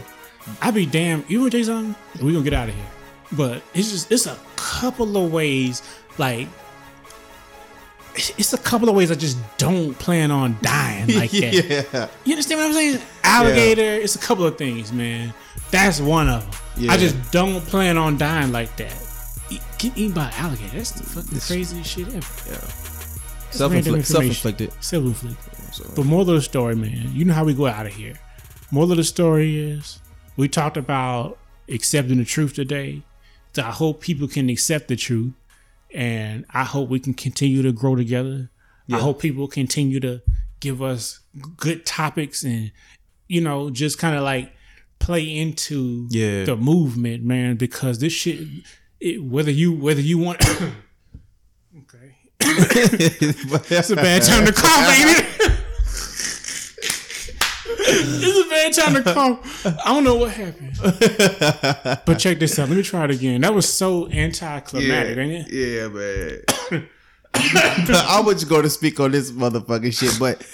S1: I'd be damn. You wanna tell you something? We gonna get out of here. But it's just it's a couple of ways. Like it's a couple of ways I just don't plan on dying like that.
S2: yeah.
S1: You understand what I'm saying? Alligator. It's a couple of things, man. That's one of them.
S2: Yeah.
S1: I just don't plan on dying like that. Eat, get eaten by an alligator. That's the fucking craziest shit ever.
S2: Self
S1: random information.
S2: self-inflicted.
S1: Self-inflicted. But moral of the story, man, you know how we go out of here. Moral of the story is we talked about accepting the truth today. So I hope people can accept the truth, and I hope we can continue to grow together. I hope people continue to give us good topics and you know just kind of like play into
S2: Yeah.
S1: the movement, man. Because this shit, it, whether you whether you want, okay, it's a bad time to ain't it? It's a bad time to cough. I don't know what happened. But check this out. Let me try it again. That was so anticlimactic, ain't it?
S2: Yeah, man. I was just going to speak on this motherfucking shit, but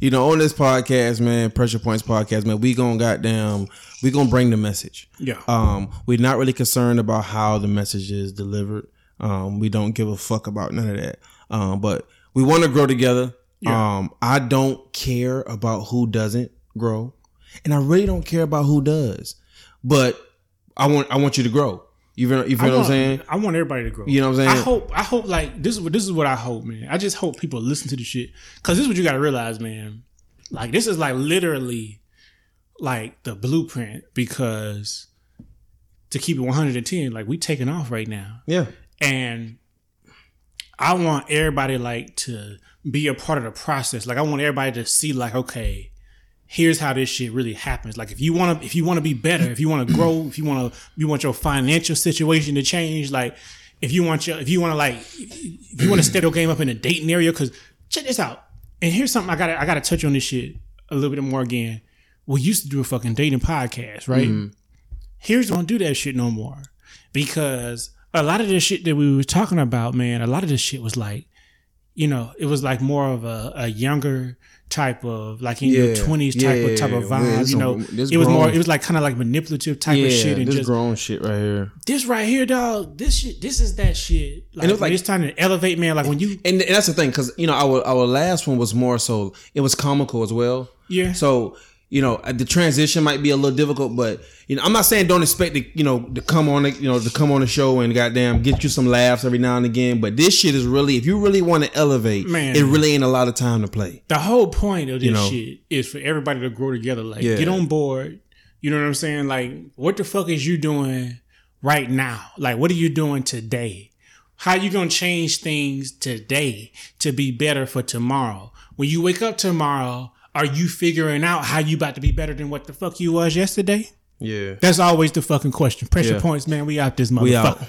S2: you know, on this podcast, man, Pressure Points podcast, man, we gonna goddamn, we gonna bring the message.
S1: Yeah.
S2: Um, we're not really concerned about how the message is delivered. Um, we don't give a fuck about none of that. Um, but we want to grow together. Um, I don't care about who doesn't grow, and I really don't care about who does. But I want, I want you to grow. You feel, you feel
S1: I
S2: what I'm saying?
S1: I want everybody to grow.
S2: You know what I'm saying?
S1: I hope. I hope like this is what this is what I hope, man. I just hope people listen to the shit because this is what you got to realize, man. Like this is like literally like the blueprint because to keep it 110, like we taking off right now,
S2: Yeah.
S1: and I want everybody like to be a part of the process. Like I want everybody to see like, okay, here's how this shit really happens. Like if you want to, if you want to be better, if you want to grow, if you want to, you want your financial situation to change. Like if you want your, if you want to like, if you want to step your game up in a dating area, because check this out. And here's something I got to I got to touch on this shit a little bit more again. We used to do a fucking dating podcast, right? Mm-hmm. Here's don't do that shit no more because a lot of the shit that we were talking about, man, a lot of this shit was like, you know, it was like more of a, a younger type of like in your twenties type of type of vibe.
S2: this
S1: You know,
S2: some-
S1: it was more. It was like kind of like manipulative type
S2: yeah,
S1: of shit, and
S2: this
S1: just
S2: grown shit right here.
S1: this right here, dog. This shit. This is that shit. Like,
S2: it was like-
S1: it's time to elevate, man. Like when you,
S2: And, and that's the thing, because you know our our last one was more so it was comical as well.
S1: Yeah.
S2: So you know the transition might be a little difficult, but you know I'm not saying don't expect to you know to come on the, you know to come on the show and goddamn get you some laughs every now and again. But this shit is really if you really want to elevate,
S1: Man.
S2: it really ain't a lot of time to play.
S1: the whole point of this
S2: know.
S1: shit is for everybody to grow together. Like,
S2: Yeah.
S1: get on board. You know what I'm saying? Like, what the fuck is you doing right now? Like, what are you doing today? How you gonna change things today to be better for tomorrow? When you wake up tomorrow, are you figuring out how you about to be better than what the fuck you was yesterday?
S2: Yeah.
S1: That's always the fucking question. Pressure
S2: Yeah.
S1: points, man. We out this motherfucker.
S2: We out.